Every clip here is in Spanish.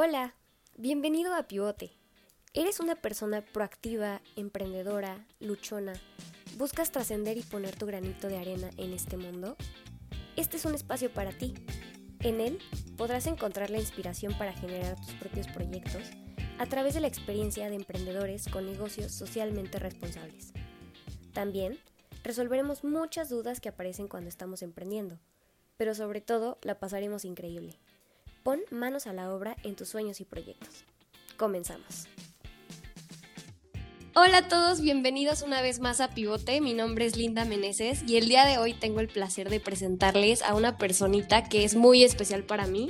Hola, bienvenido a Pivote. ¿Eres una persona proactiva, emprendedora, luchona? ¿Buscas trascender y poner tu granito de arena en este mundo? Este es un espacio para ti. En él podrás encontrar la inspiración para generar tus propios proyectos a través de la experiencia de emprendedores con negocios socialmente responsables. También resolveremos muchas dudas que aparecen cuando estamos emprendiendo, pero sobre todo la pasaremos increíble. Pon manos a la obra en tus sueños y proyectos. Comenzamos. Hola a todos, bienvenidos una vez más a Pivote. Mi nombre es Linda Meneses y el día de hoy tengo el placer de presentarles a una personita que es muy especial para mí.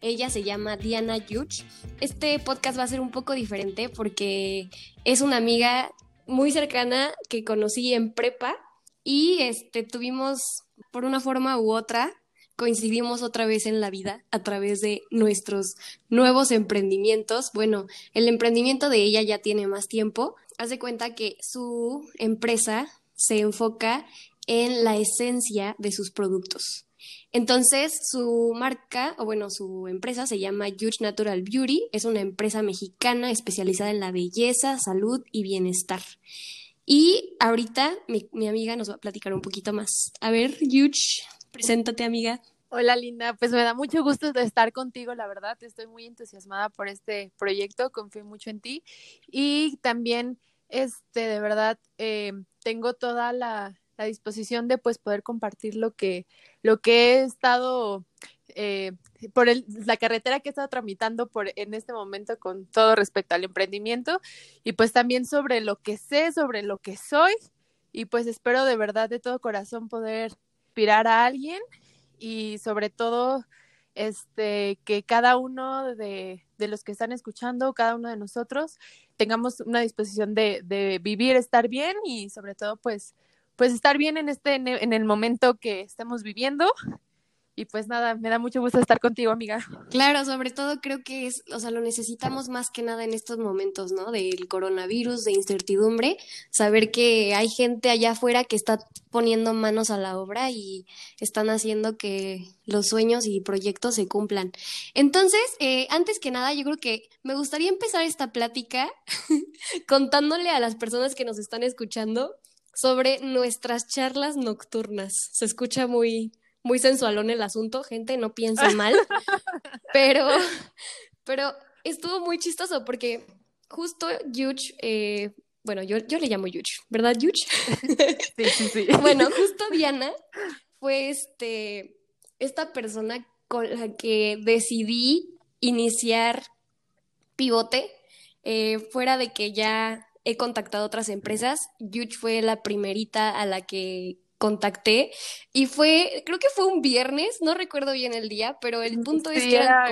Ella se llama Diana Yuch. Este podcast va a ser un poco diferente porque es una amiga muy cercana que conocí en prepa y este tuvimos por una forma u otra coincidimos otra vez en la vida a través de nuestros nuevos emprendimientos. Bueno, el emprendimiento de ella ya tiene más tiempo. Haz de cuenta que su empresa se enfoca en la esencia de sus productos. Entonces, su marca, o bueno, su empresa se llama Huge Natural Beauty. Es una empresa mexicana especializada en la belleza, salud y bienestar. Y ahorita mi, mi amiga nos va a platicar un poquito más. A ver, Huge, Preséntate, amiga. Hola, Linda. Pues me da mucho gusto estar contigo, la verdad. Estoy muy entusiasmada por este proyecto, confío mucho en ti. Y también, este, de verdad, eh, tengo toda la, disposición de pues poder compartir lo que, lo que he estado eh, por la carretera que he estado tramitando por en este momento con todo respecto al emprendimiento y pues también sobre lo que sé, sobre lo que soy y pues espero de verdad de todo corazón poder inspirar a alguien y sobre todo este que cada uno de, de, los que están escuchando, cada uno de nosotros, tengamos una disposición de, de vivir, estar bien y sobre todo pues pues estar bien en este en el momento que estemos viviendo y pues nada, me da mucho gusto estar contigo, amiga. Claro, sobre todo creo que es, o sea, lo necesitamos más que nada en estos momentos, ¿no? Del coronavirus, de incertidumbre, saber que hay gente allá afuera que está poniendo manos a la obra y están haciendo que los sueños y proyectos se cumplan. Entonces, eh, antes que nada, yo creo que me gustaría empezar esta plática contándole a las personas que nos están escuchando sobre nuestras charlas nocturnas. Se escucha muy, muy sensualón el asunto, gente, no piensen mal, pero, pero estuvo muy chistoso porque justo Yuch, eh, bueno, yo, yo le llamo Yuch, ¿verdad, Yuch? Sí, sí, sí. bueno, justo Diana fue este, esta persona con la que decidí iniciar pivote, eh, fuera de que ya he contactado otras empresas, Yuch fue la primerita a la que contacté y fue, creo que fue un viernes, no recuerdo bien el día, pero el punto es que era,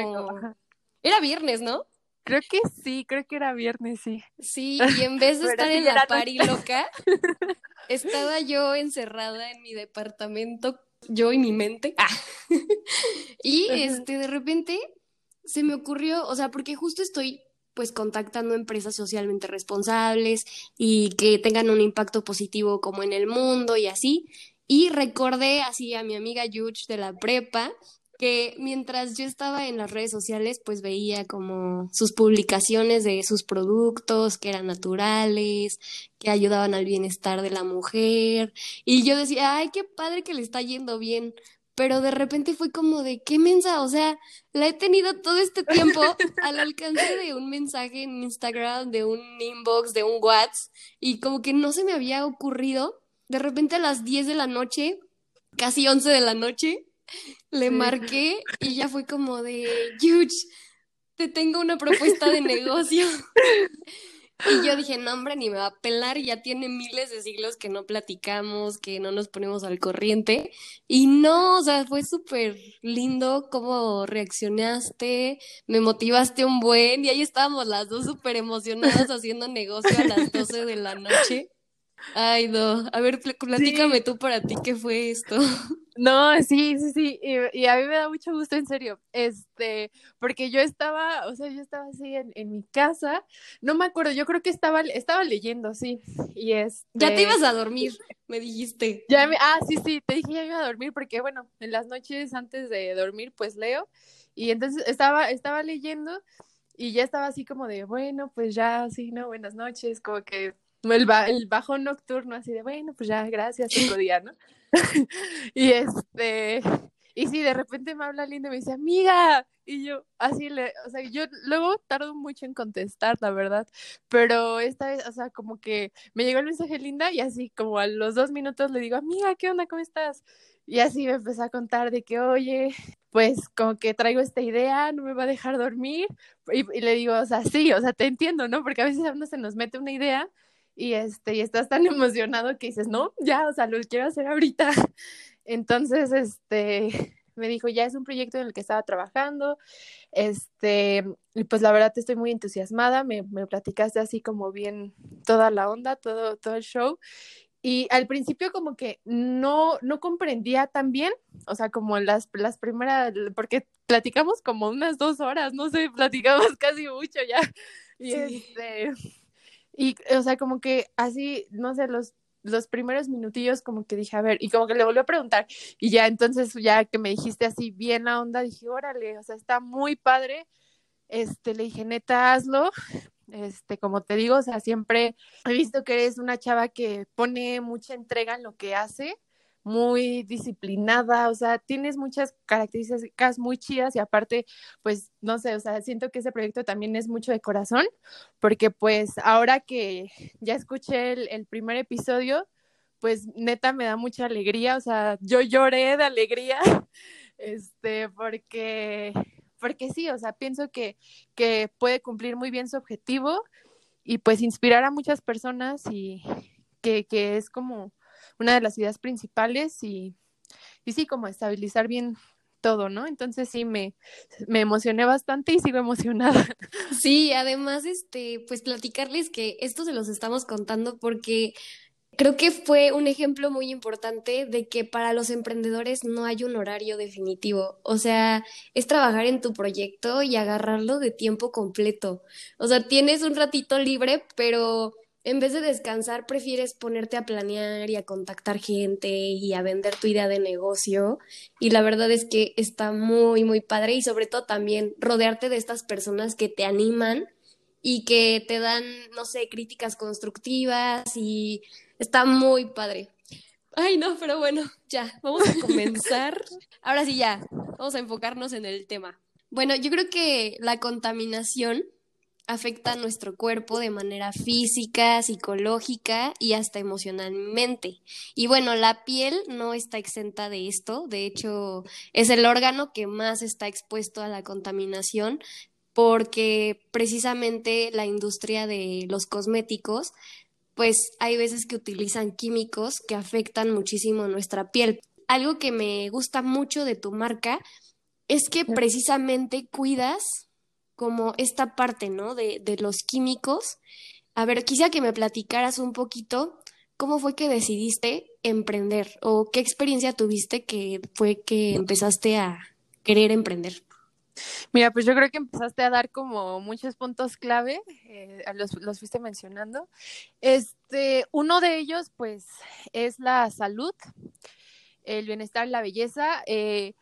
era viernes, ¿no? Creo que sí, creo que era viernes, sí. Sí, y en vez de estar en la pari loca, estaba yo encerrada en mi departamento, yo y mi mente. Ah. y este, de repente se me ocurrió, o sea, porque justo estoy pues contactando empresas socialmente responsables y que tengan un impacto positivo como en el mundo y así. Y recordé así a mi amiga Yuch de la prepa que mientras yo estaba en las redes sociales, pues veía como sus publicaciones de sus productos, que eran naturales, que ayudaban al bienestar de la mujer. Y yo decía, ay, qué padre que le está yendo bien pero de repente fue como de qué mensa, o sea, la he tenido todo este tiempo al alcance de un mensaje en Instagram, de un inbox, de un WhatsApp, y como que no se me había ocurrido. De repente a las 10 de la noche, casi 11 de la noche, le marqué y ya fue como de, huge, te tengo una propuesta de negocio. Y yo dije, no, hombre, ni me va a pelar, ya tiene miles de siglos que no platicamos, que no nos ponemos al corriente. Y no, o sea, fue súper lindo cómo reaccionaste, me motivaste un buen, y ahí estábamos las dos súper emocionadas haciendo negocio a las 12 de la noche. Ay, no, a ver, platícame tú para ti qué fue esto. No, sí, sí, sí, y, a mí me da mucho gusto, en serio, este, porque yo estaba, o sea, yo estaba así en, en mi casa, no me acuerdo, yo creo que estaba, estaba leyendo, sí, y es. Este ya te ibas a dormir, me dijiste. Ya me, ah, sí, sí, te dije ya iba a dormir, porque bueno, en las noches antes de dormir, pues leo, y entonces estaba, estaba leyendo, y ya estaba así como de, bueno, pues ya, sí, ¿no? Buenas noches, como que el, el bajón nocturno, así de, bueno, pues ya, gracias, otro día, ¿no? y este, y sí, de repente me habla Linda y me dice, amiga, y yo, así le, o sea, yo luego tardo mucho en contestar, la verdad, pero esta vez, o sea, como que me llegó el mensaje Linda y así como a los dos minutos le digo, amiga, ¿qué onda? ¿Cómo estás? Y así me empezó a contar de que, oye, pues como que traigo esta idea, no me va a dejar dormir. Y, le digo, o sea, sí, o sea, te entiendo, ¿no? Porque a veces a uno se nos mete una idea y, este, y estás tan emocionado que dices, no, ya, o sea, lo quiero hacer ahorita. Entonces, este, me dijo, ya es un proyecto en el que estaba trabajando, este, y pues la verdad estoy muy entusiasmada, me, me platicaste así como bien toda la onda, todo, todo el show, y al principio como que no, no comprendía tan bien, o sea, como las, las primeras, porque platicamos como unas dos horas, no sé, platicamos casi mucho ya. Y este, y o sea, como que así, no sé, los, los primeros minutillos como que dije, a ver, y como que le volvió a preguntar, y ya entonces ya que me dijiste así bien la onda, dije, órale, o sea, está muy padre, este, le dije, neta, hazlo, este, como te digo, o sea, siempre he visto que eres una chava que pone mucha entrega en lo que hace, muy disciplinada, o sea, tienes muchas características muy chidas y aparte, pues, no sé, o sea, siento que ese proyecto también es mucho de corazón, porque pues ahora que ya escuché el, primer episodio, pues neta me da mucha alegría, o sea, yo lloré de alegría, este, porque porque sí, o sea, pienso que, que puede cumplir muy bien su objetivo y pues inspirar a muchas personas y que, que es como una de las ideas principales y, y sí, como estabilizar bien todo, ¿no? Entonces sí, me, me emocioné bastante y sigo emocionada. Sí, además, este, pues platicarles que esto se los estamos contando porque Creo que fue un ejemplo muy importante de que para los emprendedores no hay un horario definitivo. O sea, es trabajar en tu proyecto y agarrarlo de tiempo completo. O sea, tienes un ratito libre, pero en vez de descansar, prefieres ponerte a planear y a contactar gente y a vender tu idea de negocio. Y la verdad es que está muy, muy padre y sobre todo también rodearte de estas personas que te animan y que te dan, no sé, críticas constructivas y Está muy padre. Ay, no, pero bueno, ya, vamos a comenzar. Ahora sí, ya, vamos a enfocarnos en el tema. Bueno, yo creo que la contaminación afecta a nuestro cuerpo de manera física, psicológica y hasta emocionalmente. Y bueno, la piel no está exenta de esto, de hecho es el órgano que más está expuesto a la contaminación porque precisamente la industria de los cosméticos pues hay veces que utilizan químicos que afectan muchísimo nuestra piel. Algo que me gusta mucho de tu marca es que precisamente cuidas como esta parte, ¿no? De, de los químicos. A ver, quisiera que me platicaras un poquito cómo fue que decidiste emprender o qué experiencia tuviste que fue que empezaste a querer emprender. Mira, pues yo creo que empezaste a dar como muchos puntos clave, eh, los, los fuiste mencionando. Este, uno de ellos, pues, es la salud, el bienestar, la belleza. Eh,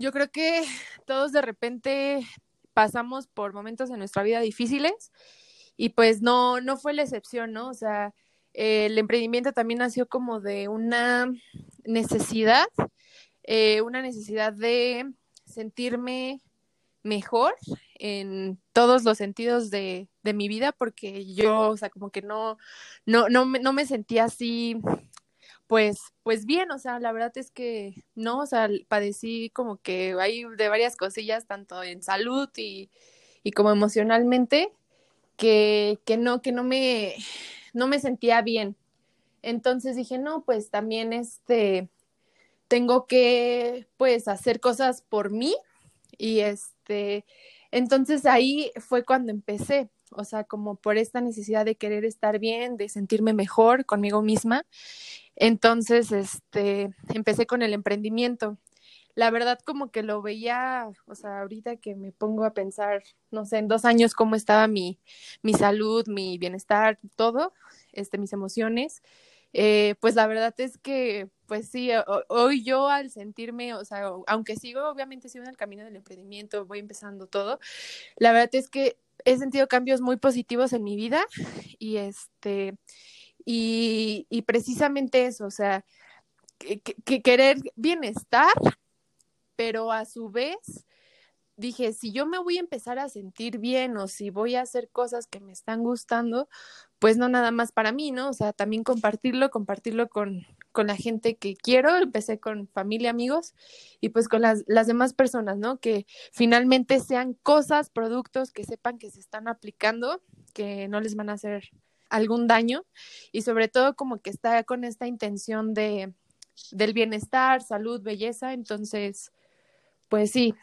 yo creo que todos de repente pasamos por momentos en nuestra vida difíciles y pues no, no fue la excepción, ¿no? O sea, el emprendimiento también nació como de una necesidad, eh, una necesidad de sentirme mejor en todos los sentidos de, de, mi vida porque yo, o sea, como que no, no, no, no me sentía así, pues, pues bien, o sea, la verdad es que no, o sea, padecí como que hay de varias cosillas, tanto en salud y, y como emocionalmente, que, que no, que no me, no me sentía bien. Entonces dije, no, pues también este, tengo que, pues, hacer cosas por mí y este, entonces ahí fue cuando empecé, o sea, como por esta necesidad de querer estar bien, de sentirme mejor conmigo misma. Entonces, este, empecé con el emprendimiento. La verdad como que lo veía, o sea, ahorita que me pongo a pensar, no sé, en dos años cómo estaba mi, mi salud, mi bienestar, todo, este, mis emociones, eh, pues la verdad es que, pues sí, hoy yo al sentirme, o sea, aunque sigo, obviamente sigo en el camino del emprendimiento, voy empezando todo, la verdad es que he sentido cambios muy positivos en mi vida y este, y, y precisamente eso, o sea, que, querer bienestar, pero a su vez dije, si yo me voy a empezar a sentir bien o si voy a hacer cosas que me están gustando, pues no nada más para mí, ¿no? O sea, también compartirlo, compartirlo con, con la gente que quiero, empecé con familia, amigos y pues con las, las demás personas, ¿no? Que finalmente sean cosas, productos que sepan que se están aplicando, que no les van a hacer algún daño y sobre todo como que está con esta intención de del bienestar, salud, belleza, entonces pues sí,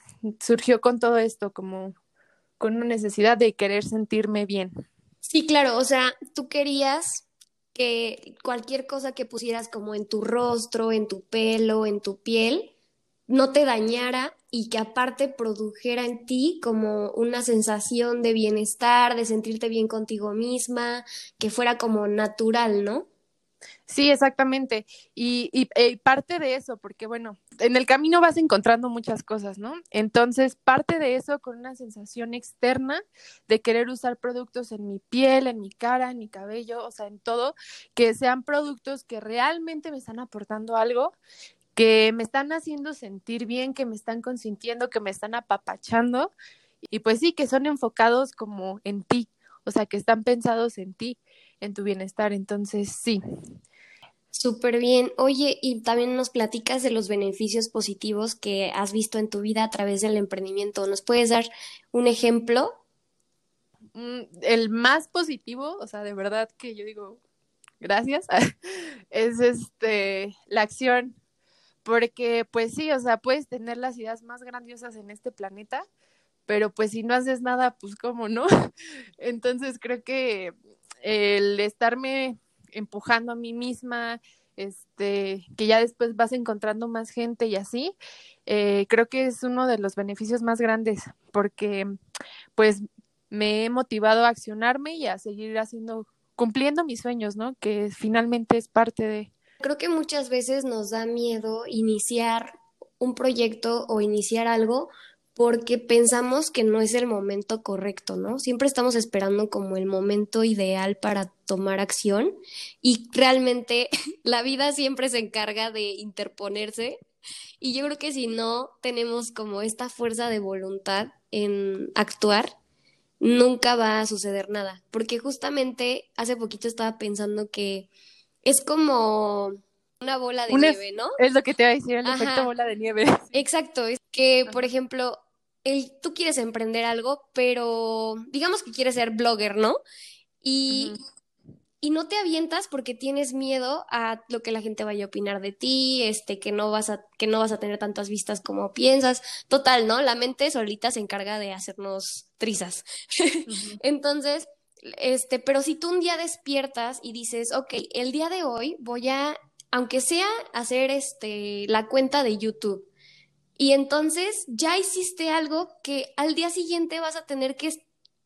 surgió con todo esto, como con una necesidad de querer sentirme bien. Sí, claro, o sea, tú querías que cualquier cosa que pusieras como en tu rostro, en tu pelo, en tu piel, no te dañara y que aparte produjera en ti como una sensación de bienestar, de sentirte bien contigo misma, que fuera como natural, ¿no? Sí, exactamente. Y, y, eh, parte de eso, porque bueno, en el camino vas encontrando muchas cosas, ¿no? Entonces, parte de eso con una sensación externa de querer usar productos en mi piel, en mi cara, en mi cabello, o sea, en todo, que sean productos que realmente me están aportando algo, que me están haciendo sentir bien, que me están consintiendo, que me están apapachando, y pues sí, que son enfocados como en ti, o sea, que están pensados en ti en tu bienestar. Entonces, sí. Súper bien. Oye, y también nos platicas de los beneficios positivos que has visto en tu vida a través del emprendimiento. ¿Nos puedes dar un ejemplo? Mm, el más positivo, o sea, de verdad que yo digo, gracias, es este, la acción. Porque, pues sí, o sea, puedes tener las ideas más grandiosas en este planeta, pero pues si no haces nada, pues cómo no. Entonces creo que el estarme empujando a mí misma, este, que ya después vas encontrando más gente y así, eh, creo que es uno de los beneficios más grandes, porque pues me he motivado a accionarme y a seguir haciendo, cumpliendo mis sueños, ¿no? Que finalmente es parte de... Creo que muchas veces nos da miedo iniciar un proyecto o iniciar algo porque pensamos que no es el momento correcto, ¿no? Siempre estamos esperando como el momento ideal para tomar acción y realmente la vida siempre se encarga de interponerse y yo creo que si no tenemos como esta fuerza de voluntad en actuar, nunca va a suceder nada, porque justamente hace poquito estaba pensando que es como una bola de nieve, ¿no? Es lo que te iba a decir, el efecto bola de nieve. Exacto, es que, por ejemplo, tú quieres emprender algo, pero digamos que quieres ser blogger, ¿no? Y, y no te avientas porque tienes miedo a lo que la gente vaya a opinar de ti, este, que no vas a, que no vas a tener tantas vistas como piensas. Total, ¿no? La mente solita se encarga de hacernos trizas. Entonces, este, pero si tú un día despiertas y dices, ok, el día de hoy voy a, aunque sea hacer este, la cuenta de YouTube, y entonces ya hiciste algo que al día siguiente vas a tener que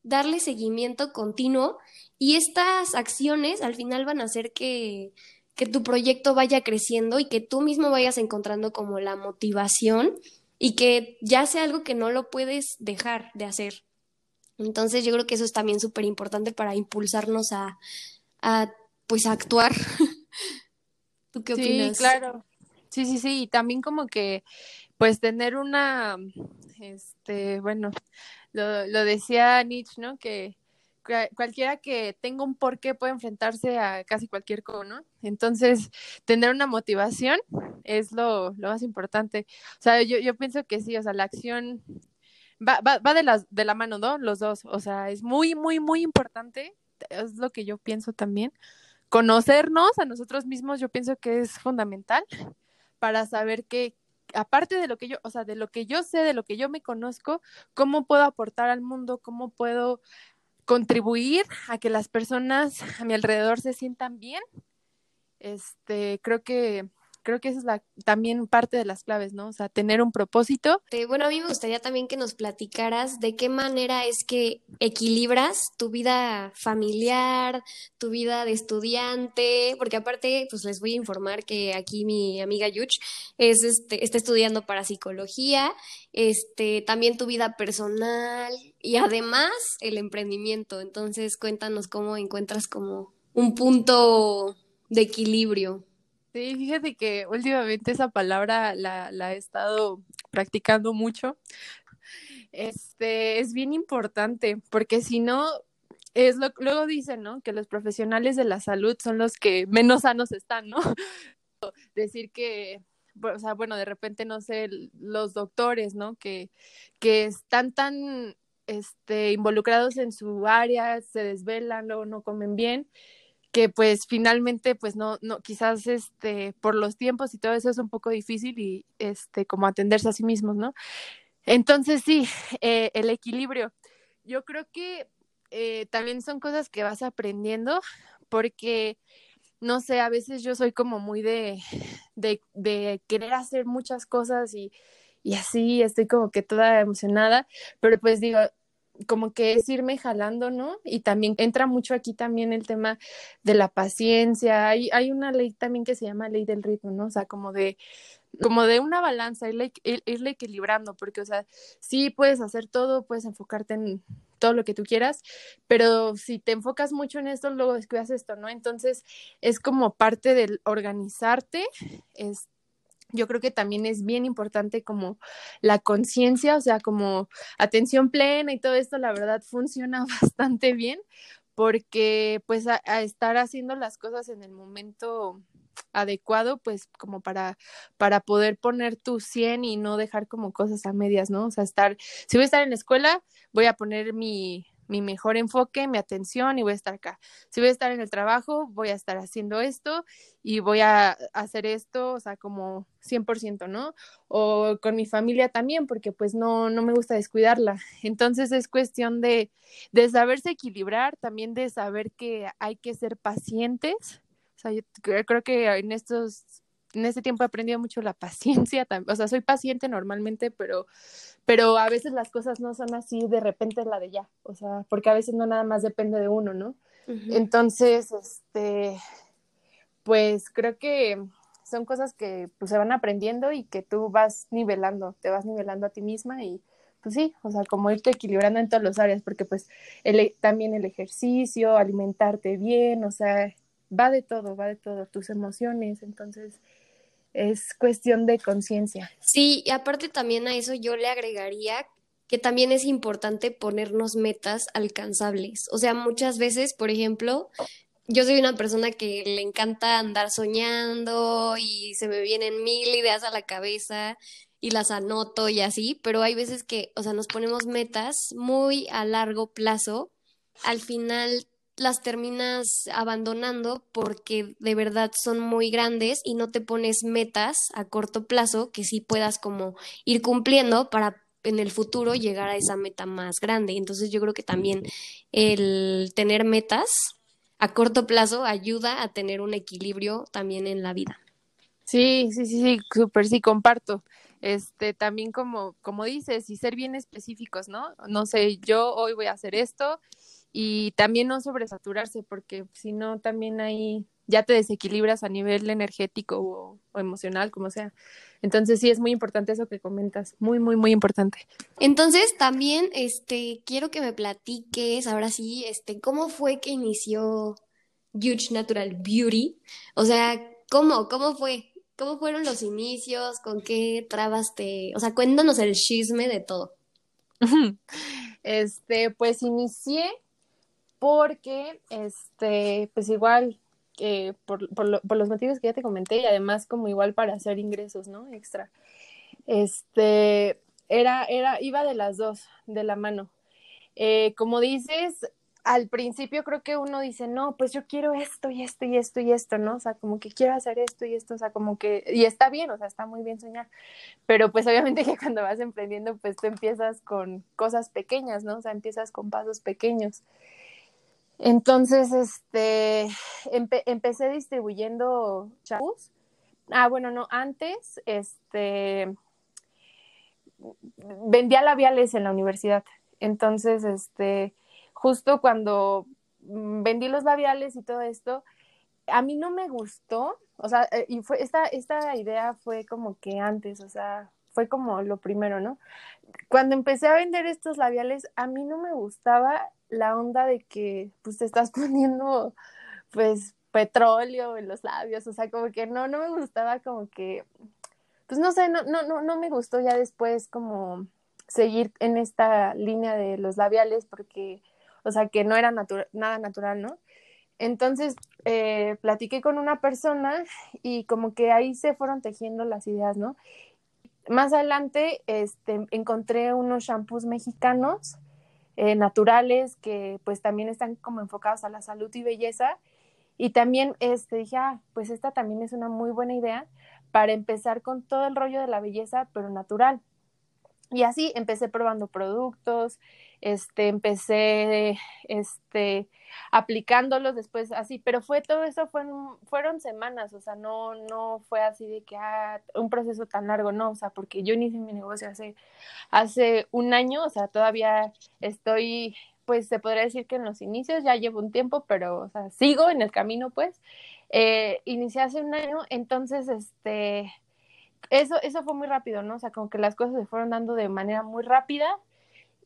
darle seguimiento continuo y estas acciones al final van a hacer que, que tu proyecto vaya creciendo y que tú mismo vayas encontrando como la motivación y que ya sea algo que no lo puedes dejar de hacer. Entonces yo creo que eso es también súper importante para impulsarnos a, a, pues a actuar. ¿Tú qué opinas? Sí, claro. Sí, sí, sí, y también como que pues tener una, este, bueno, lo, lo decía Nietzsche, ¿no? Que cualquiera que tenga un porqué puede enfrentarse a casi cualquier cosa, ¿no? Entonces, tener una motivación es lo, lo más importante. O sea, yo, yo pienso que sí, o sea, la acción va, va, va de, de la mano, ¿no? Los dos. O sea, es muy, muy, muy importante. Es lo que yo pienso también. Conocernos a nosotros mismos, yo pienso que es fundamental para saber qué, aparte de lo que yo, o sea, de lo que yo sé, de lo que yo me conozco, cómo puedo aportar al mundo, cómo puedo contribuir a que las personas a mi alrededor se sientan bien. Este, creo que creo que esa es la, también parte de las claves, ¿no? O sea, tener un propósito. Bueno, a mí me gustaría también que nos platicaras de qué manera es que equilibras tu vida familiar, tu vida de estudiante, porque aparte, pues les voy a informar que aquí mi amiga Yuch es, este, está estudiando para psicología, este, también tu vida personal y además el emprendimiento. Entonces, cuéntanos cómo encuentras como un punto de equilibrio. Sí, fíjate que últimamente esa palabra la, he estado practicando mucho. Este es bien importante porque si no, es lo luego dicen, ¿no? Que los profesionales de la salud son los que menos sanos están, ¿no? Decir que, o sea, bueno, de repente no sé, los doctores, ¿no? Que, que están tan este, involucrados en su área, se desvelan, o no comen bien que pues finalmente pues no no quizás este por los tiempos y todo eso es un poco difícil y este como atenderse a sí mismos no entonces sí eh, el equilibrio. Yo creo que eh, también son cosas que vas aprendiendo porque no sé a veces yo soy como muy de de, de querer hacer muchas cosas y y así estoy como que toda emocionada, pero pues digo, como que es irme jalando, ¿no? Y también entra mucho aquí también el tema de la paciencia. Hay, hay una ley también que se llama ley del ritmo, ¿no? O sea, como de, como de una balanza, irle, irle equilibrando, porque, o sea, sí puedes hacer todo, puedes enfocarte en todo lo que tú quieras, pero si te enfocas mucho en esto, luego descuidas esto, ¿no? Entonces, es como parte del organizarte, es yo creo que también es bien importante como la conciencia, o sea, como atención plena y todo esto, la verdad funciona bastante bien porque pues a, estar haciendo las cosas en el momento adecuado, pues como para, para poder poner tu 100 y no dejar como cosas a medias, ¿no? O sea, estar, si voy a estar en la escuela, voy a poner mi, mi mejor enfoque, mi atención y voy a estar acá. Si voy a estar en el trabajo, voy a estar haciendo esto y voy a hacer esto, o sea, como 100%, ¿no? O con mi familia también, porque pues no, no me gusta descuidarla. Entonces es cuestión de, de saberse equilibrar, también de saber que hay que ser pacientes. O sea, yo creo que en estos en este tiempo he aprendido mucho la paciencia, o sea, soy paciente normalmente, pero pero a veces las cosas no son así de repente la de ya, o sea, porque a veces no nada más depende de uno, ¿no? Entonces, este, pues creo que son cosas que pues se van aprendiendo y que tú vas nivelando, te vas nivelando a ti misma y pues sí, o sea, como irte equilibrando en todas las áreas, porque pues el, también el ejercicio, alimentarte bien, o sea, va de todo, va de todo, tus emociones, entonces es cuestión de conciencia. Sí, y aparte también a eso yo le agregaría que también es importante ponernos metas alcanzables. O sea, muchas veces, por ejemplo, yo soy una persona que le encanta andar soñando y se me vienen mil ideas a la cabeza y las anoto y así, pero hay veces que, o sea, nos ponemos metas muy a largo plazo. Al final las terminas abandonando porque de verdad son muy grandes y no te pones metas a corto plazo que sí puedas como ir cumpliendo para en el futuro llegar a esa meta más grande. Entonces yo creo que también el tener metas a corto plazo ayuda a tener un equilibrio también en la vida. Sí, sí, sí, sí, súper, sí, comparto. Este, también como, como dices, y ser bien específicos, ¿no? No sé, yo hoy voy a hacer esto y también no sobresaturarse porque si no también ahí ya te desequilibras a nivel energético o, emocional, como sea. Entonces sí es muy importante eso que comentas, muy, muy, muy importante. Entonces también, este, quiero que me platiques, ahora sí, este, ¿cómo fue que inició Huge Natural Beauty? O sea, ¿cómo, cómo fue? ¿Cómo fueron los inicios? ¿Con qué trabas te...? O sea, cuéntanos el chisme de todo. Este, pues inicié porque, este, pues igual, eh, por, por, por, los motivos que ya te comenté y además como igual para hacer ingresos, ¿no? Extra. Este, era, era, iba de las dos, de la mano. Eh, como dices, al principio creo que uno dice, no, pues yo quiero esto y esto y esto y esto, ¿no? O sea, como que quiero hacer esto y esto, o sea, como que, y está bien, o sea, está muy bien soñar, pero pues obviamente que cuando vas emprendiendo, pues tú empiezas con cosas pequeñas, ¿no? O sea, empiezas con pasos pequeños. Entonces, este, empecé distribuyendo champús. Ah, bueno, no, antes, este, vendía labiales en la universidad. Entonces, este, justo cuando vendí los labiales y todo esto, a mí no me gustó, o sea, eh, y fue, esta, esta idea fue como que antes, o sea, fue como lo primero, ¿no? Cuando empecé a vender estos labiales, a mí no me gustaba la onda de que, pues, te estás poniendo, pues, petróleo en los labios, o sea, como que no, no me gustaba como que, pues no sé, no, no, no, no me gustó ya después como seguir en esta línea de los labiales porque, o sea, que no era nada natural, ¿no? Entonces, eh, platiqué con una persona y como que ahí se fueron tejiendo las ideas, ¿no? Más adelante, este, encontré unos shampoos mexicanos eh, naturales que pues también están como enfocados a la salud y belleza y también este, dije, ah, pues esta también es una muy buena idea para empezar con todo el rollo de la belleza, pero natural. Y así empecé probando productos, este, empecé, este, aplicándolos después así, pero fue todo eso, fueron, semanas, o sea, no, no fue así de que, ah, un proceso tan largo, no, o sea, porque yo inicié mi negocio hace, hace un año, o sea, todavía estoy pues se podría decir que en los inicios ya llevo un tiempo, pero o sea, sigo en el camino, pues. Eh, inicié hace un año, entonces, este, eso, eso fue muy rápido, ¿no? O sea, como que las cosas se fueron dando de manera muy rápida.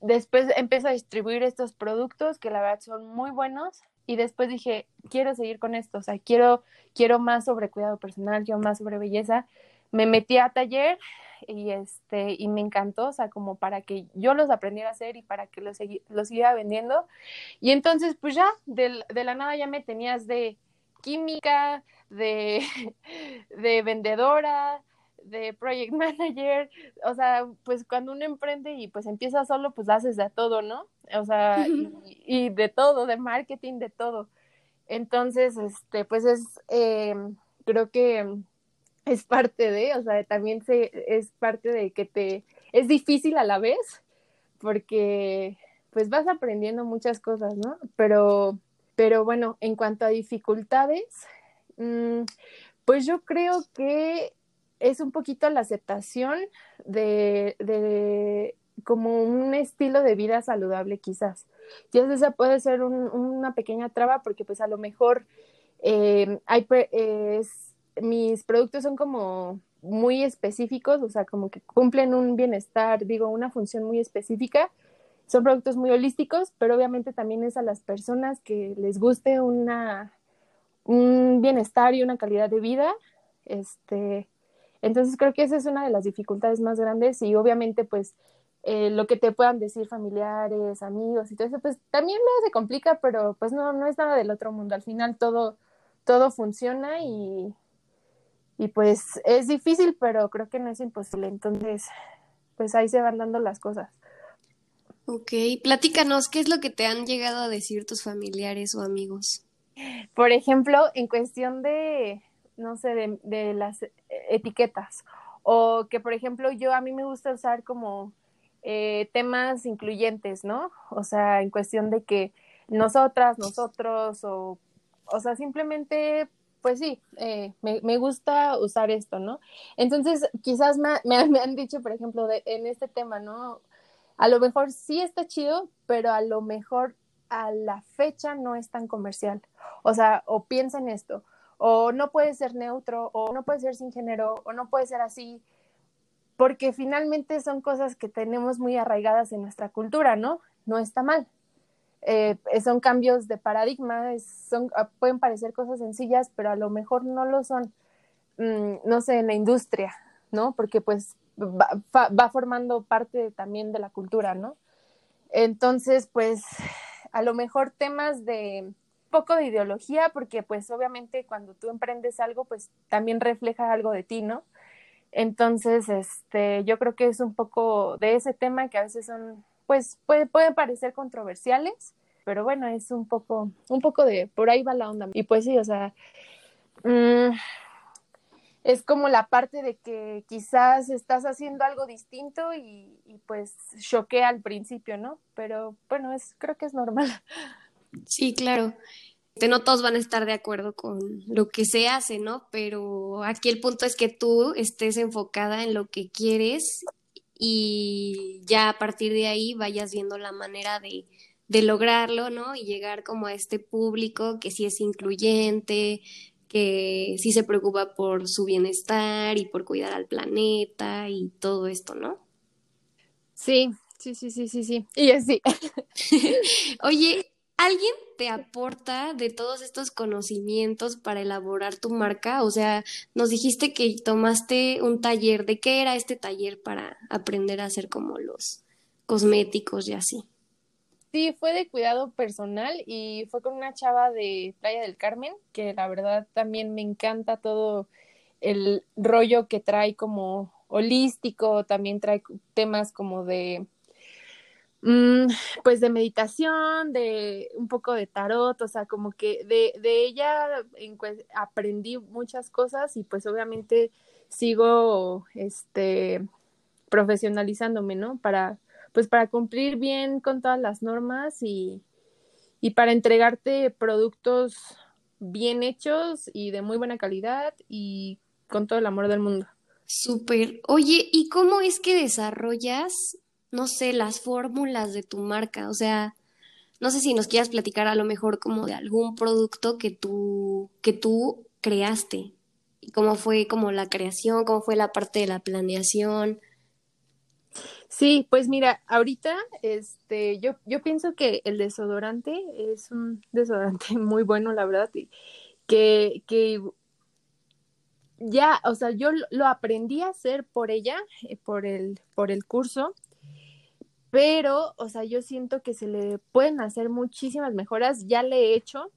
Después empecé a distribuir estos productos que la verdad son muy buenos y después dije, quiero seguir con esto, o sea, quiero, quiero más sobre cuidado personal, quiero más sobre belleza. Me metí a taller y este y me encantó, o sea, como para que yo los aprendiera a hacer y para que los, los siguiera vendiendo. Y entonces, pues ya, de, de la nada ya me tenías de química, de, de vendedora, de project manager, o sea, pues cuando uno emprende y pues empieza solo, pues haces de todo, ¿no? O sea, y, de todo, de marketing, de todo. Entonces, este, pues es, eh, creo que es parte de, o sea, también se, es parte de que te, es difícil a la vez, porque pues vas aprendiendo muchas cosas, ¿no? Pero, pero bueno, en cuanto a dificultades, mm, pues yo creo que es un poquito la aceptación de, de como un estilo de vida saludable quizás. Y esa puede ser una pequeña traba porque pues a lo mejor eh, hay, es, mis productos son como muy específicos, o sea, como que cumplen un bienestar, digo, una función muy específica. Son productos muy holísticos, pero obviamente también es a las personas que les guste una, un bienestar y una calidad de vida. Este, entonces creo que esa es una de las dificultades más grandes y obviamente pues eh, lo que te puedan decir familiares, amigos y todo eso, pues también no se complica, pero pues no, no es nada del otro mundo. Al final todo, todo funciona y, y pues es difícil, pero creo que no es imposible. Entonces, pues ahí se van dando las cosas. Ok, platícanos, ¿qué es lo que te han llegado a decir tus familiares o amigos? Por ejemplo, en cuestión de, no sé, de, las etiquetas, o que, por ejemplo, yo a mí me gusta usar como eh, temas incluyentes, ¿no? O sea, en cuestión de que nosotras, nosotros, o, o sea, simplemente pues sí, eh, me, me, gusta usar esto, ¿no? Entonces, quizás me, me, han dicho, por ejemplo, de, en este tema, ¿no? A lo mejor sí está chido, pero a lo mejor a la fecha no es tan comercial. O sea, o piensa en esto, o no puede ser neutro, o no puede ser sin género, o no puede ser así, porque finalmente son cosas que tenemos muy arraigadas en nuestra cultura, ¿no? No está mal. Eh, son cambios de paradigma, son, ah, pueden parecer cosas sencillas, pero a lo mejor no lo son, mm, no sé, en la industria, ¿no? Porque pues va, va, formando parte también de la cultura, ¿no? Entonces, pues a lo mejor temas de poco de ideología, porque pues obviamente cuando tú emprendes algo, pues también refleja algo de ti, ¿no? Entonces, este, yo creo que es un poco de ese tema que a veces son pues puede, pueden parecer controversiales, pero bueno, es un poco, un poco de, por ahí va la onda. Y pues sí, o sea, mm, es como la parte de que quizás estás haciendo algo distinto y, y pues choquea al principio, ¿no? Pero bueno, es, creo que es normal. Sí, claro. no todos van a estar de acuerdo con lo que se hace, ¿no? Pero aquí el punto es que tú estés enfocada en lo que quieres y ya a partir de ahí vayas viendo la manera de, de lograrlo, ¿no? Y llegar como a este público que sí es incluyente, que sí se preocupa por su bienestar y por cuidar al planeta y todo esto, ¿no? Sí, sí, sí, sí, sí, sí. Y así. Oye, ¿alguien te aporta de todos estos conocimientos para elaborar tu marca? O sea, nos dijiste que tomaste un taller. ¿De qué era este taller para aprender a hacer como los cosméticos y así? Sí, fue de cuidado personal y fue con una chava de Playa del Carmen, que la verdad también me encanta todo el rollo que trae como holístico, también trae temas como de pues de meditación, de un poco de tarot, o sea, como que de, de ella aprendí muchas cosas y pues obviamente sigo este profesionalizándome, ¿no? Para pues para cumplir bien con todas las normas y, y para entregarte productos bien hechos y de muy buena calidad y con todo el amor del mundo. Súper. Oye, ¿y cómo es que desarrollas no sé, las fórmulas de tu marca? O sea, no sé si nos quieras platicar a lo mejor como de algún producto que tú, que tú creaste. Y cómo fue como la creación, cómo fue la parte de la planeación. Sí, pues mira, ahorita este, yo, yo pienso que el desodorante es un desodorante muy bueno, la verdad, que, que ya, o sea, yo lo aprendí a hacer por ella, eh, por el, por el curso, pero, o sea, yo siento que se le pueden hacer muchísimas mejoras, ya le he hecho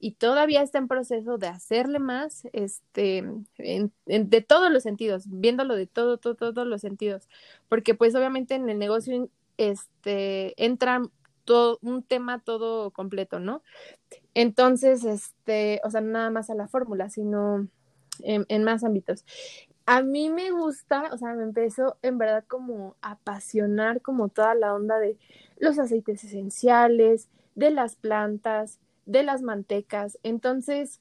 y todavía está en proceso de hacerle más, este, de todos los sentidos, viéndolo de todo, todo, todos los sentidos, porque pues obviamente en el negocio, este, entra todo, un tema todo completo, ¿no? Entonces, este, o sea, nada más a la fórmula, sino en más ámbitos a mí me gusta, o sea, me empezó en verdad como a apasionar como toda la onda de los aceites esenciales, de las plantas, de las mantecas. Entonces,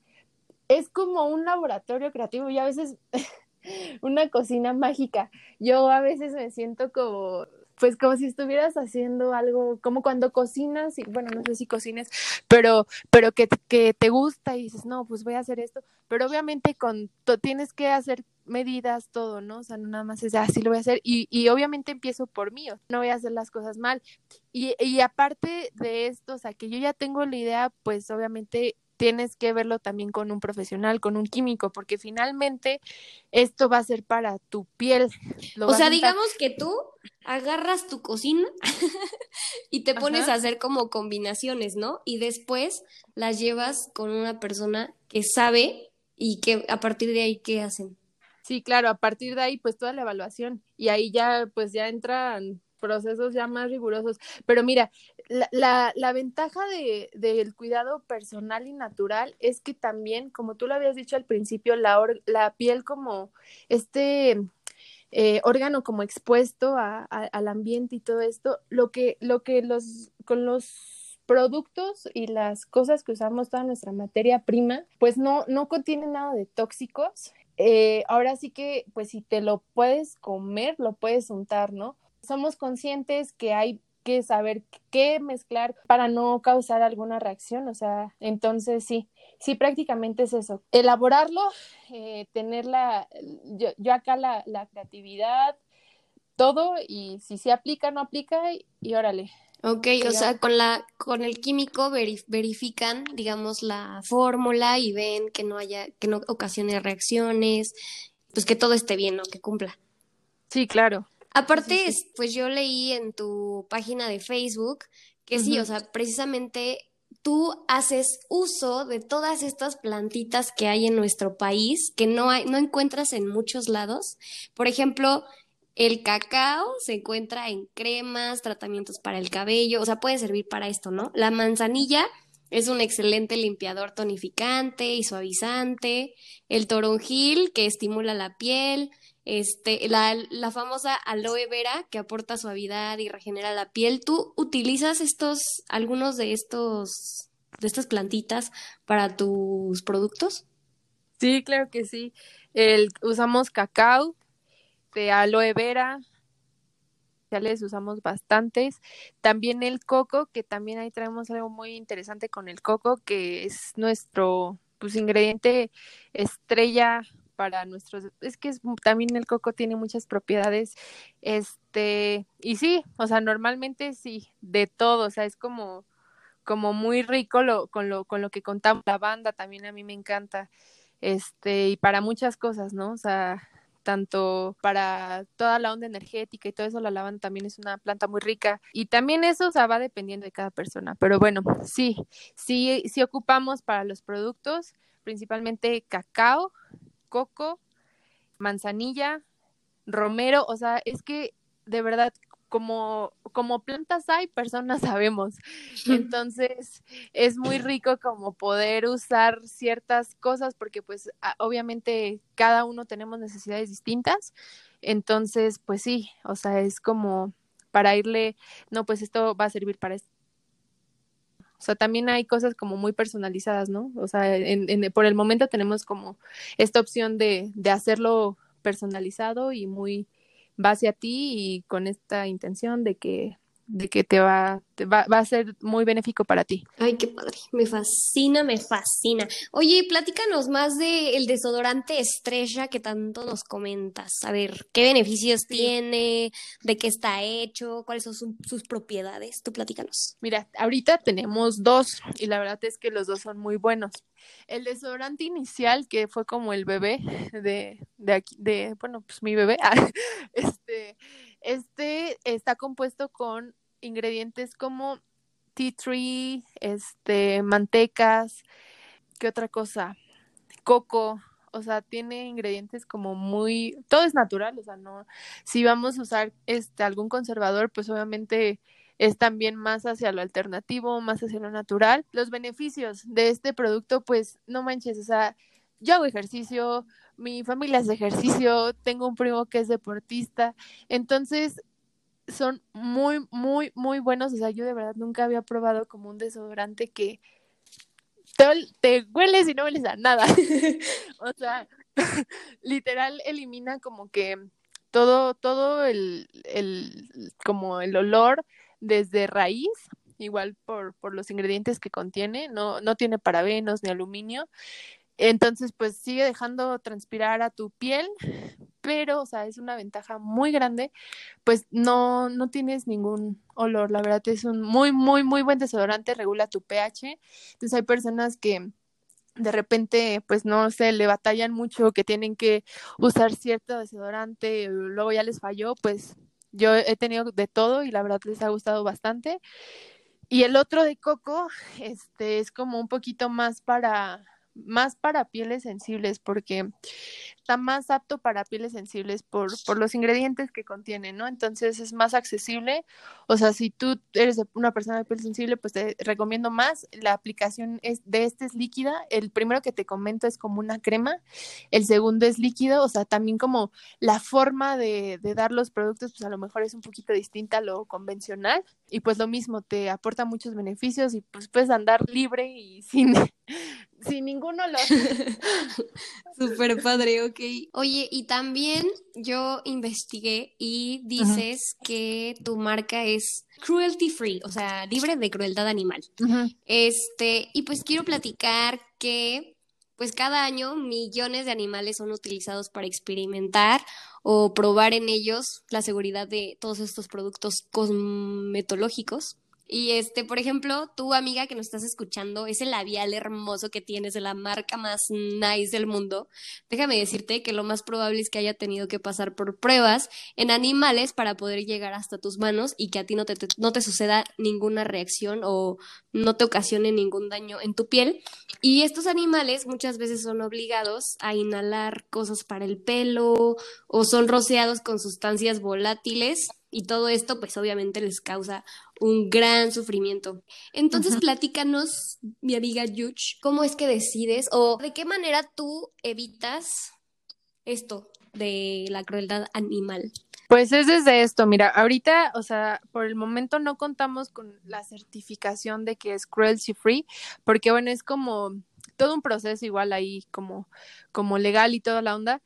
es como un laboratorio creativo y a veces una cocina mágica. Yo a veces me siento como pues como si estuvieras haciendo algo, como cuando cocinas, y bueno, no sé si cocines, pero, pero que, que te gusta y dices, no, pues voy a hacer esto, pero obviamente con, tienes que hacer medidas, todo, ¿no? O sea, no nada más es así lo voy a hacer y, y obviamente empiezo por mí, no voy a hacer las cosas mal. Y, y aparte de esto, o sea, que yo ya tengo la idea, pues obviamente tienes que verlo también con un profesional, con un químico, porque finalmente esto va a ser para tu piel. o sea, digamos que tú agarras tu cocina y te pones a hacer como combinaciones, ¿no? Y después las llevas con una persona que sabe y que a partir de ahí, ¿qué hacen? Sí, claro, a partir de ahí, pues toda la evaluación y ahí ya, pues ya entran procesos ya más rigurosos. Pero mira, la, la, ventaja de, del cuidado personal y natural es que también, como tú lo habías dicho al principio, la, la piel como este eh, órgano como expuesto a, al ambiente y todo esto, lo que, lo que los, con los productos y las cosas que usamos, toda nuestra materia prima, pues no, no contiene nada de tóxicos eh, ahora sí que, pues si te lo puedes comer, lo puedes untar, ¿no? Somos conscientes que hay que saber qué mezclar para no causar alguna reacción, o sea, entonces sí, sí prácticamente es eso, elaborarlo, eh, tener la, yo, yo acá la, la, creatividad, todo, y si se aplica, no aplica, y, y órale, Ok, o sea, con la con el químico verifican, digamos, la fórmula y ven que no haya que no ocasione reacciones, pues que todo esté bien, ¿no? Que cumpla. Sí, claro. Aparte, pues yo leí en tu página de Facebook que sí, o sea, precisamente tú haces uso de todas estas plantitas que hay en nuestro país que no hay no encuentras en muchos lados. Por ejemplo, el cacao se encuentra en cremas, tratamientos para el cabello, o sea, puede servir para esto, ¿no? La manzanilla es un excelente limpiador tonificante y suavizante. El toronjil, que estimula la piel. Este, la, la famosa aloe vera, que aporta suavidad y regenera la piel. ¿Tú utilizas estos, algunos de estos de estas plantitas para tus productos? Sí, claro que sí. Usamos cacao, de aloe vera, ya les usamos bastantes. También el coco, que también ahí traemos algo muy interesante con el coco, que es nuestro pues ingrediente estrella para nuestros es que es, también el coco tiene muchas propiedades este y sí o sea normalmente sí de todo o sea es como como muy rico lo, con lo con lo que contamos la banda también a mí me encanta este y para muchas cosas no o sea tanto para toda la onda energética y todo eso, la lavanda también es una planta muy rica y también eso, o sea, va dependiendo de cada persona, pero bueno, sí, sí, sí ocupamos para los productos principalmente cacao, coco, manzanilla, romero, o sea, es que de verdad como, como plantas hay, personas sabemos. Entonces, es muy rico como poder usar ciertas cosas porque pues obviamente cada uno tenemos necesidades distintas. Entonces, pues sí, o sea, es como para irle, no, pues esto va a servir para esto. O sea, también hay cosas como muy personalizadas, ¿no? O sea, en, por el momento tenemos como esta opción de, de hacerlo personalizado y muy base a ti y con esta intención de que de que te va, te va, va a ser muy benéfico para ti. Ay, qué padre, me fascina, me fascina. Oye, platícanos más del el desodorante estrella que tanto nos comentas. A ver, ¿qué beneficios tiene? ¿De qué está hecho? ¿Cuáles son sus propiedades? Tú platícanos. Mira, ahorita tenemos dos y la verdad es que los dos son muy buenos. El desodorante inicial, que fue como el bebé de, de aquí, de, bueno, pues mi bebé, este, este está compuesto con ingredientes como tea tree, este, mantecas, ¿qué otra cosa? Coco, o sea, tiene ingredientes como muy, todo es natural, o sea, no, si vamos a usar este algún conservador, pues obviamente es también más hacia lo alternativo, más hacia lo natural. Los beneficios de este producto, pues no manches, o sea, yo hago ejercicio, mi familia hace ejercicio, tengo un primo que es deportista, entonces son muy, muy, muy buenos, o sea, yo de verdad nunca había probado como un desodorante que te, te hueles y no hueles a nada, o sea, literal elimina como que todo, todo el, el, como el olor desde raíz, igual por, por los ingredientes que contiene, no, no tiene parabenos ni aluminio. Entonces, pues sigue dejando transpirar a tu piel, pero, o sea, es una ventaja muy grande, pues no, no tienes ningún olor, la verdad es un muy, muy, muy buen desodorante, regula tu pH. Entonces hay personas que de repente, pues no sé, le batallan mucho, que tienen que usar cierto desodorante, luego ya les falló, pues yo he tenido de todo y la verdad les ha gustado bastante. Y el otro de coco, este, es como un poquito más para, más para pieles sensibles porque está más apto para pieles sensibles por, por los ingredientes que contiene, ¿no? Entonces es más accesible. O sea, si tú eres una persona de piel sensible, pues te recomiendo más. La aplicación es, de este es líquida. El primero que te comento es como una crema. El segundo es líquido. O sea, también como la forma de, de dar los productos, pues a lo mejor es un poquito distinta a lo convencional. Y pues lo mismo, te aporta muchos beneficios y pues puedes andar libre y sin, sin ningún olor. Súper padre, ok. Oye, y también yo investigué y dices que tu marca es cruelty free, o sea, libre de crueldad animal. Este, y pues quiero platicar que pues cada año millones de animales son utilizados para experimentar o probar en ellos la seguridad de todos estos productos cosmetológicos. Y este, por ejemplo, tu amiga que nos estás escuchando, ese labial hermoso que tienes de la marca más nice del mundo, déjame decirte que lo más probable es que haya tenido que pasar por pruebas en animales para poder llegar hasta tus manos y que a ti no te, no te suceda ninguna reacción o no te ocasione ningún daño en tu piel. Y estos animales muchas veces son obligados a inhalar cosas para el pelo o son rociados con sustancias volátiles y todo esto pues obviamente les causa un gran sufrimiento. Entonces platícanos, mi amiga Yuch, ¿cómo es que decides o de qué manera tú evitas esto de la crueldad animal? Pues es desde esto, mira, ahorita, o sea, por el momento no contamos con la certificación de que es cruelty free, porque bueno, es como todo un proceso igual ahí como, como legal y toda la onda,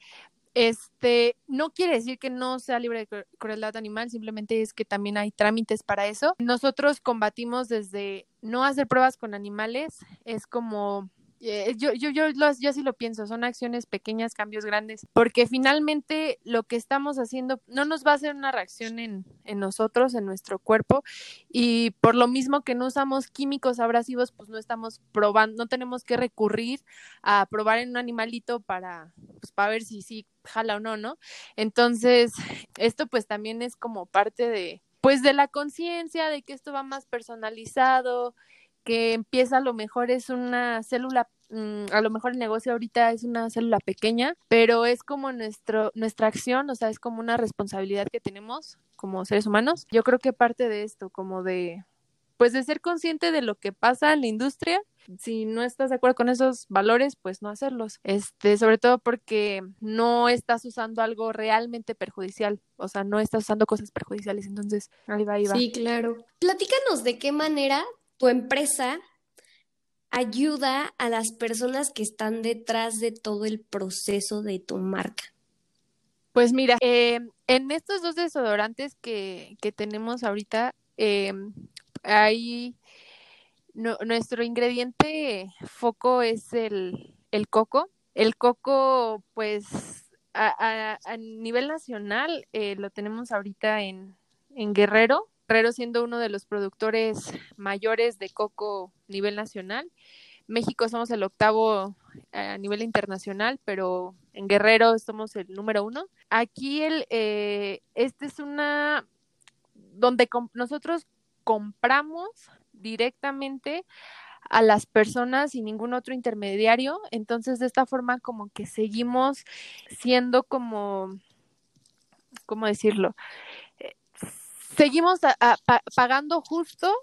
este, no quiere decir que no sea libre de crueldad animal, simplemente es que también hay trámites para eso. Nosotros combatimos desde no hacer pruebas con animales, es como eh, yo, yo, yo, yo sí lo pienso, son acciones pequeñas, cambios grandes, porque finalmente lo que estamos haciendo no nos va a hacer una reacción en, en nosotros, en nuestro cuerpo, y por lo mismo que no usamos químicos abrasivos, pues no estamos probando, no tenemos que recurrir a probar en un animalito para, pues, para ver si sí jala o no, ¿no? Entonces, esto pues también es como parte de, pues de la conciencia de que esto va más personalizado, que empieza a lo mejor es una célula, mm, a lo mejor el negocio ahorita es una célula pequeña, pero es como nuestro, nuestra acción, o sea, es como una responsabilidad que tenemos como seres humanos. Yo creo que parte de esto, como de, pues de ser consciente de lo que pasa en la industria. Si no estás de acuerdo con esos valores, pues no hacerlos. Este, sobre todo porque no estás usando algo realmente perjudicial, o sea, no estás usando cosas perjudiciales, entonces ahí va, ahí va. Sí, claro. Platícanos de qué manera tu empresa ayuda a las personas que están detrás de todo el proceso de tu marca? Pues mira, eh, en estos dos desodorantes que, que tenemos ahorita, eh, hay nuestro ingrediente foco es el, el coco. El coco, pues a, a, nivel nacional, eh, lo tenemos ahorita en, en Guerrero, Guerrero siendo uno de los productores mayores de coco a nivel nacional. México somos el octavo a nivel internacional, pero en Guerrero somos el número uno. Aquí el, eh, este es una donde nosotros compramos directamente a las personas sin ningún otro intermediario. Entonces, de esta forma, como que seguimos siendo como, ¿cómo decirlo? Seguimos pagando justo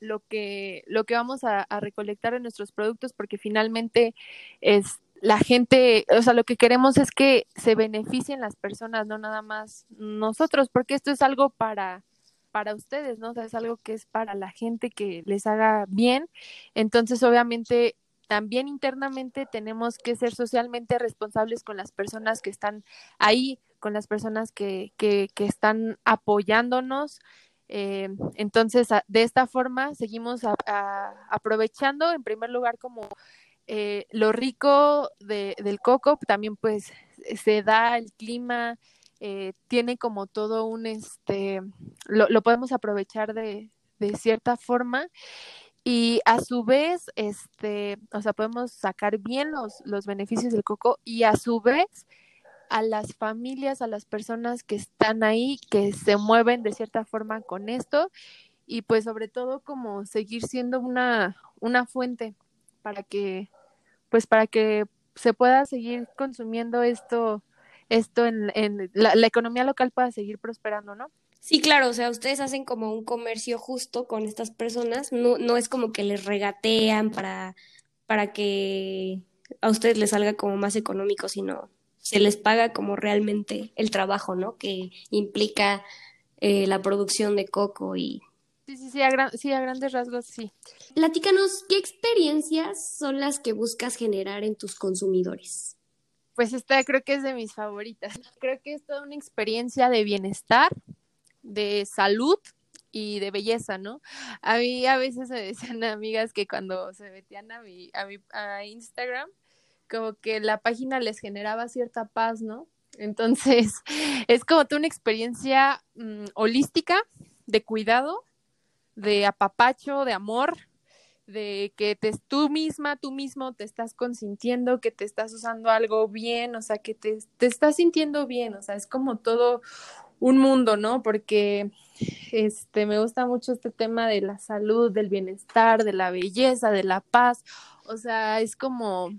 lo que, lo que vamos a, recolectar en nuestros productos porque finalmente es la gente, o sea, lo que queremos es que se beneficien las personas, no nada más nosotros, porque esto es algo para, para ustedes, ¿no? O sea, es algo que es para la gente que les haga bien. Entonces, obviamente, también internamente tenemos que ser socialmente responsables con las personas que están ahí con las personas que, que, están apoyándonos. Eh, entonces, de esta forma, seguimos aprovechando, en primer lugar, como eh, lo rico de, del coco, también pues se da el clima, eh, tiene como todo un, este, lo, lo podemos aprovechar de, de cierta forma y a su vez, este, o sea, podemos sacar bien los, los beneficios del coco y a su vez a las familias, a las personas que están ahí, que se mueven de cierta forma con esto y pues sobre todo como seguir siendo una, una fuente para que pues para que se pueda seguir consumiendo esto esto en, en la, la economía local pueda seguir prosperando, ¿no? Sí, claro, o sea, ustedes hacen como un comercio justo con estas personas, no, no es como que les regatean para, para que a ustedes les salga como más económico, sino se les paga como realmente el trabajo, ¿no? Que implica eh, la producción de coco y... Sí, sí, sí a, sí, a grandes rasgos, sí. Platícanos, ¿qué experiencias son las que buscas generar en tus consumidores? Pues esta creo que es de mis favoritas. Creo que es toda una experiencia de bienestar, de salud y de belleza, ¿no? A mí a veces me decían amigas que cuando se metían a mi, a mi a Instagram, como que la página les generaba cierta paz, ¿no? Entonces, es como toda una experiencia mm, holística de cuidado, de apapacho, de amor, de que te, tú misma, tú mismo te estás consintiendo, que te estás usando algo bien, o sea, que te, te estás sintiendo bien, o sea, es como todo un mundo, ¿no? Porque este me gusta mucho este tema de la salud, del bienestar, de la belleza, de la paz. O sea, es como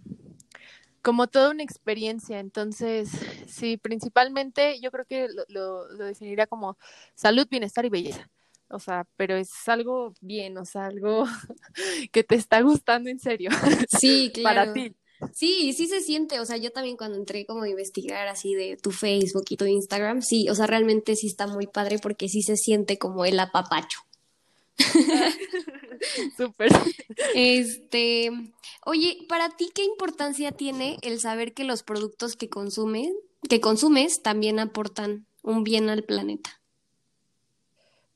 como toda una experiencia. Entonces, sí, principalmente yo creo que lo, lo, definiría como salud, bienestar y belleza. O sea, pero es algo bien, o sea, algo que te está gustando en serio. Sí, claro. Para ti. Sí, sí se siente, o sea, yo también cuando entré como a investigar así de tu Facebook y tu Instagram, sí, o sea, realmente sí está muy padre porque sí se siente como el apapacho. Súper. Este, oye, para ti, ¿qué importancia tiene el saber que los productos que consumen, que consumes, también aportan un bien al planeta?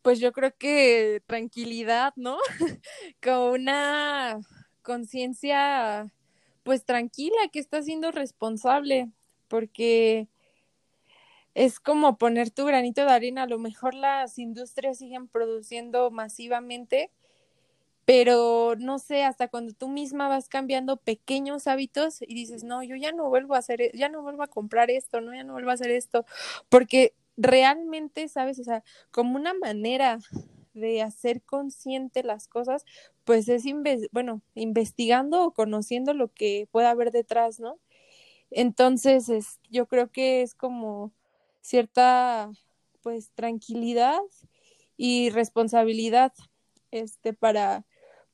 Pues yo creo que tranquilidad, ¿no? Como una conciencia, pues tranquila, que está siendo responsable, porque es como poner tu granito de arena. A lo mejor las industrias siguen produciendo masivamente, pero no sé, hasta cuando tú misma vas cambiando pequeños hábitos y dices, no, yo ya no vuelvo a hacer, e-, ya no vuelvo a comprar esto, no, ya no vuelvo a hacer esto, porque realmente, ¿sabes? O sea, como una manera de hacer consciente las cosas, pues es, bueno, investigando o conociendo lo que pueda haber detrás, ¿no? Entonces, es, yo creo que es como cierta, pues, tranquilidad y responsabilidad, este, para,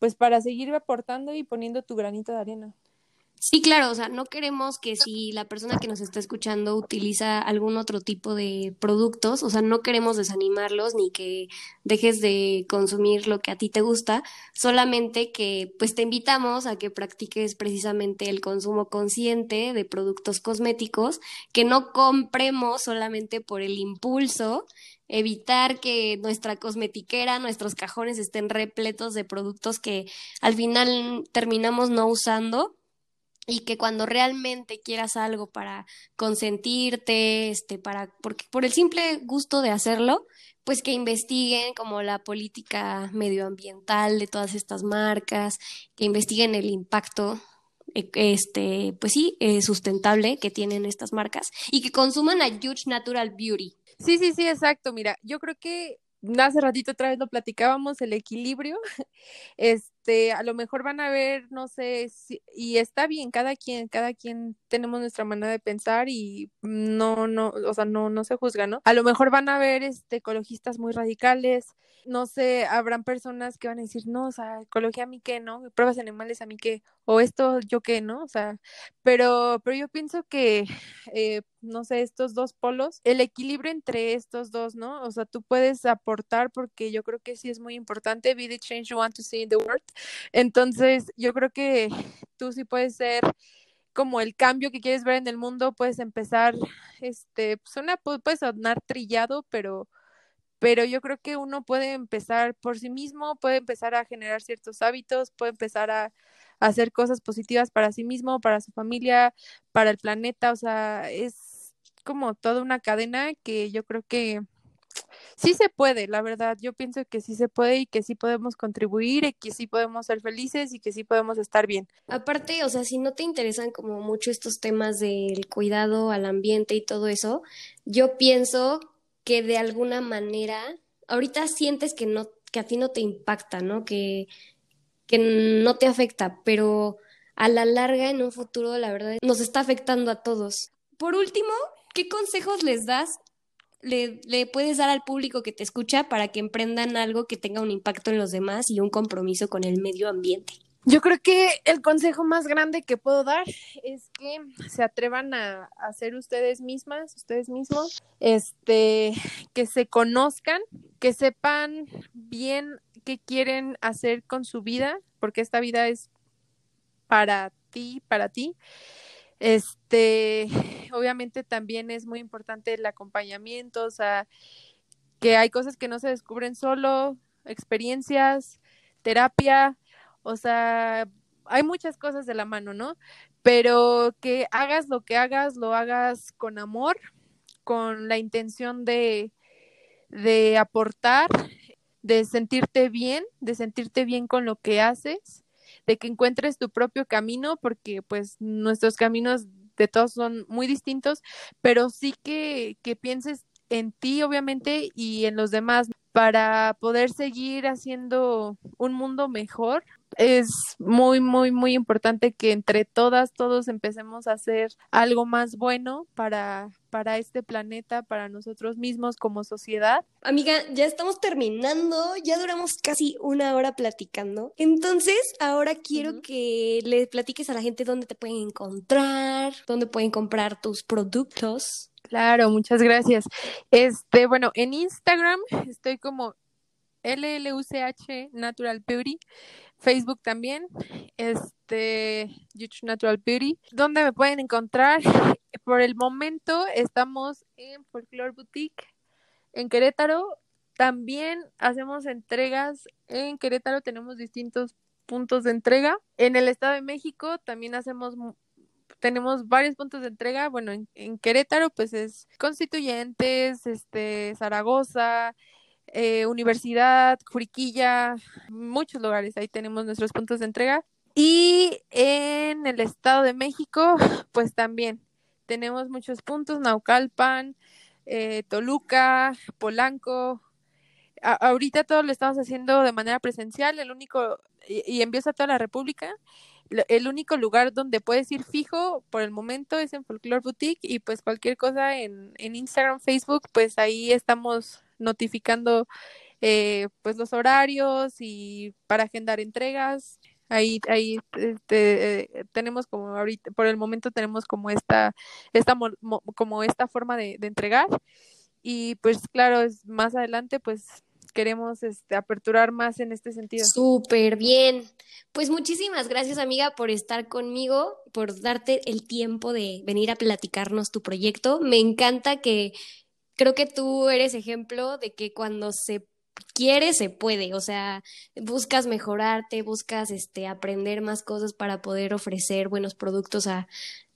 pues, para seguir aportando y poniendo tu granito de arena. Sí, claro, o sea, no queremos que si la persona que nos está escuchando utiliza algún otro tipo de productos, o sea, no queremos desanimarlos ni que dejes de consumir lo que a ti te gusta, solamente que pues te invitamos a que practiques precisamente el consumo consciente de productos cosméticos, que no compremos solamente por el impulso, evitar que nuestra cosmetiquera, nuestros cajones estén repletos de productos que al final terminamos no usando y que cuando realmente quieras algo para consentirte, este, para, porque por el simple gusto de hacerlo, pues que investiguen como la política medioambiental de todas estas marcas, que investiguen el impacto e, este, pues sí, eh, sustentable que tienen estas marcas y que consuman a Huge Natural Beauty. Sí, sí, sí, exacto. Mira, yo creo que hace ratito otra vez lo platicábamos, el equilibrio, este, a lo mejor van a ver, no sé, y está bien, cada quien, cada quien tenemos nuestra manera de pensar y no, no, o sea, no, no se juzga, ¿no? A lo mejor van a ver, este, ecologistas muy radicales, no sé, habrán personas que van a decir, no, o sea, ecología a mí qué, ¿no? Pruebas animales a mí qué, o esto yo qué, ¿no? O sea, pero, pero yo pienso que, eh, no sé, estos dos polos, el equilibrio entre estos dos, ¿no? O sea, tú puedes aportar porque yo creo que sí es muy importante, be the change you want to see in the world. Entonces, yo creo que tú sí puedes ser como el cambio que quieres ver en el mundo, puedes empezar, este, suena, puede sonar trillado, pero pero yo creo que uno puede empezar por sí mismo, puede empezar a generar ciertos hábitos, puede empezar a, hacer cosas positivas para sí mismo, para su familia, para el planeta, o sea, es como toda una cadena que yo creo que sí se puede, la verdad, yo pienso que sí se puede y que sí podemos contribuir y que sí podemos ser felices y que sí podemos estar bien. Aparte, o sea, si no te interesan como mucho estos temas del cuidado al ambiente y todo eso, yo pienso que de alguna manera, ahorita sientes que no, que a ti no te impacta, ¿no? Que, que no te afecta, pero a la larga, en un futuro, la verdad, nos está afectando a todos. Por último, ¿qué consejos les das? Le, le puedes dar al público que te escucha para que emprendan algo que tenga un impacto en los demás y un compromiso con el medio ambiente? Yo creo que el consejo más grande que puedo dar es que se atrevan a, ser ustedes mismas, ustedes mismos, este, que se conozcan, que sepan bien qué quieren hacer con su vida, porque esta vida es para ti, para ti. Este, obviamente también es muy importante el acompañamiento, o sea, que hay cosas que no se descubren solo, experiencias, terapia, o sea, hay muchas cosas de la mano, ¿no? Pero que hagas lo que hagas, lo hagas con amor, con la intención de, de aportar, de sentirte bien, de sentirte bien con lo que haces, de que encuentres tu propio camino, porque pues nuestros caminos de todos son muy distintos, pero sí que, que pienses en ti, obviamente, y en los demás para poder seguir haciendo un mundo mejor. Es muy, muy, muy importante que entre todas, todos empecemos a hacer algo más bueno para, para este planeta, para nosotros mismos como sociedad. Amiga, ya estamos terminando, ya duramos casi una hora platicando. Entonces, ahora quiero que le platiques a la gente dónde te pueden encontrar, dónde pueden comprar tus productos. Claro, muchas gracias. Este, bueno, en Instagram estoy como LLUCH Natural Beauty, Facebook también, este, YouTube Natural Beauty, donde me pueden encontrar. Por el momento estamos en Folklore Boutique en Querétaro. También hacemos entregas en Querétaro, tenemos distintos puntos de entrega. En el Estado de México también hacemos tenemos varios puntos de entrega. Bueno, en, Querétaro, pues es Constituyentes, este, Zaragoza, eh, Universidad, Juriquilla, muchos lugares. Ahí tenemos nuestros puntos de entrega. Y en el Estado de México, pues también tenemos muchos puntos, Naucalpan, eh, Toluca, Polanco. ahorita todo lo estamos haciendo de manera presencial, el único, y, y empieza toda la República el único lugar donde puedes ir fijo por el momento es en Folklore Boutique y pues cualquier cosa en, en Instagram, Facebook, pues ahí estamos notificando eh, pues los horarios y para agendar entregas. Ahí, ahí este, tenemos como ahorita, por el momento tenemos como esta, esta como esta forma de, de entregar. Y pues claro, más adelante pues queremos este, aperturar más en este sentido. Súper bien. Pues muchísimas gracias amiga por estar conmigo, por darte el tiempo de venir a platicarnos tu proyecto. Me encanta que creo que tú eres ejemplo de que cuando se quiere se puede, o sea, buscas mejorarte, buscas este aprender más cosas para poder ofrecer buenos productos a,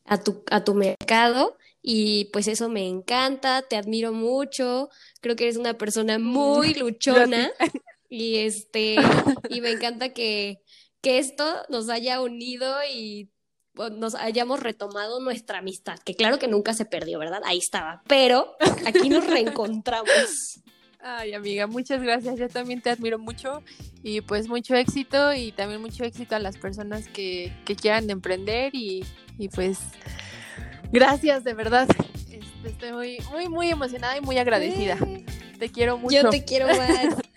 a tu, a tu mercado y pues eso me encanta, te admiro mucho, creo que eres una persona muy luchona y este y me encanta que, que esto nos haya unido y nos hayamos retomado nuestra amistad, que claro que nunca se perdió, ¿verdad? Ahí estaba, pero aquí nos reencontramos. Ay, amiga, muchas gracias. Yo también te admiro mucho y pues mucho éxito y también mucho éxito a las personas que, que quieran emprender y, y pues Gracias, de verdad. Este, estoy muy, muy, muy emocionada y muy agradecida. Te quiero mucho. Yo te quiero más.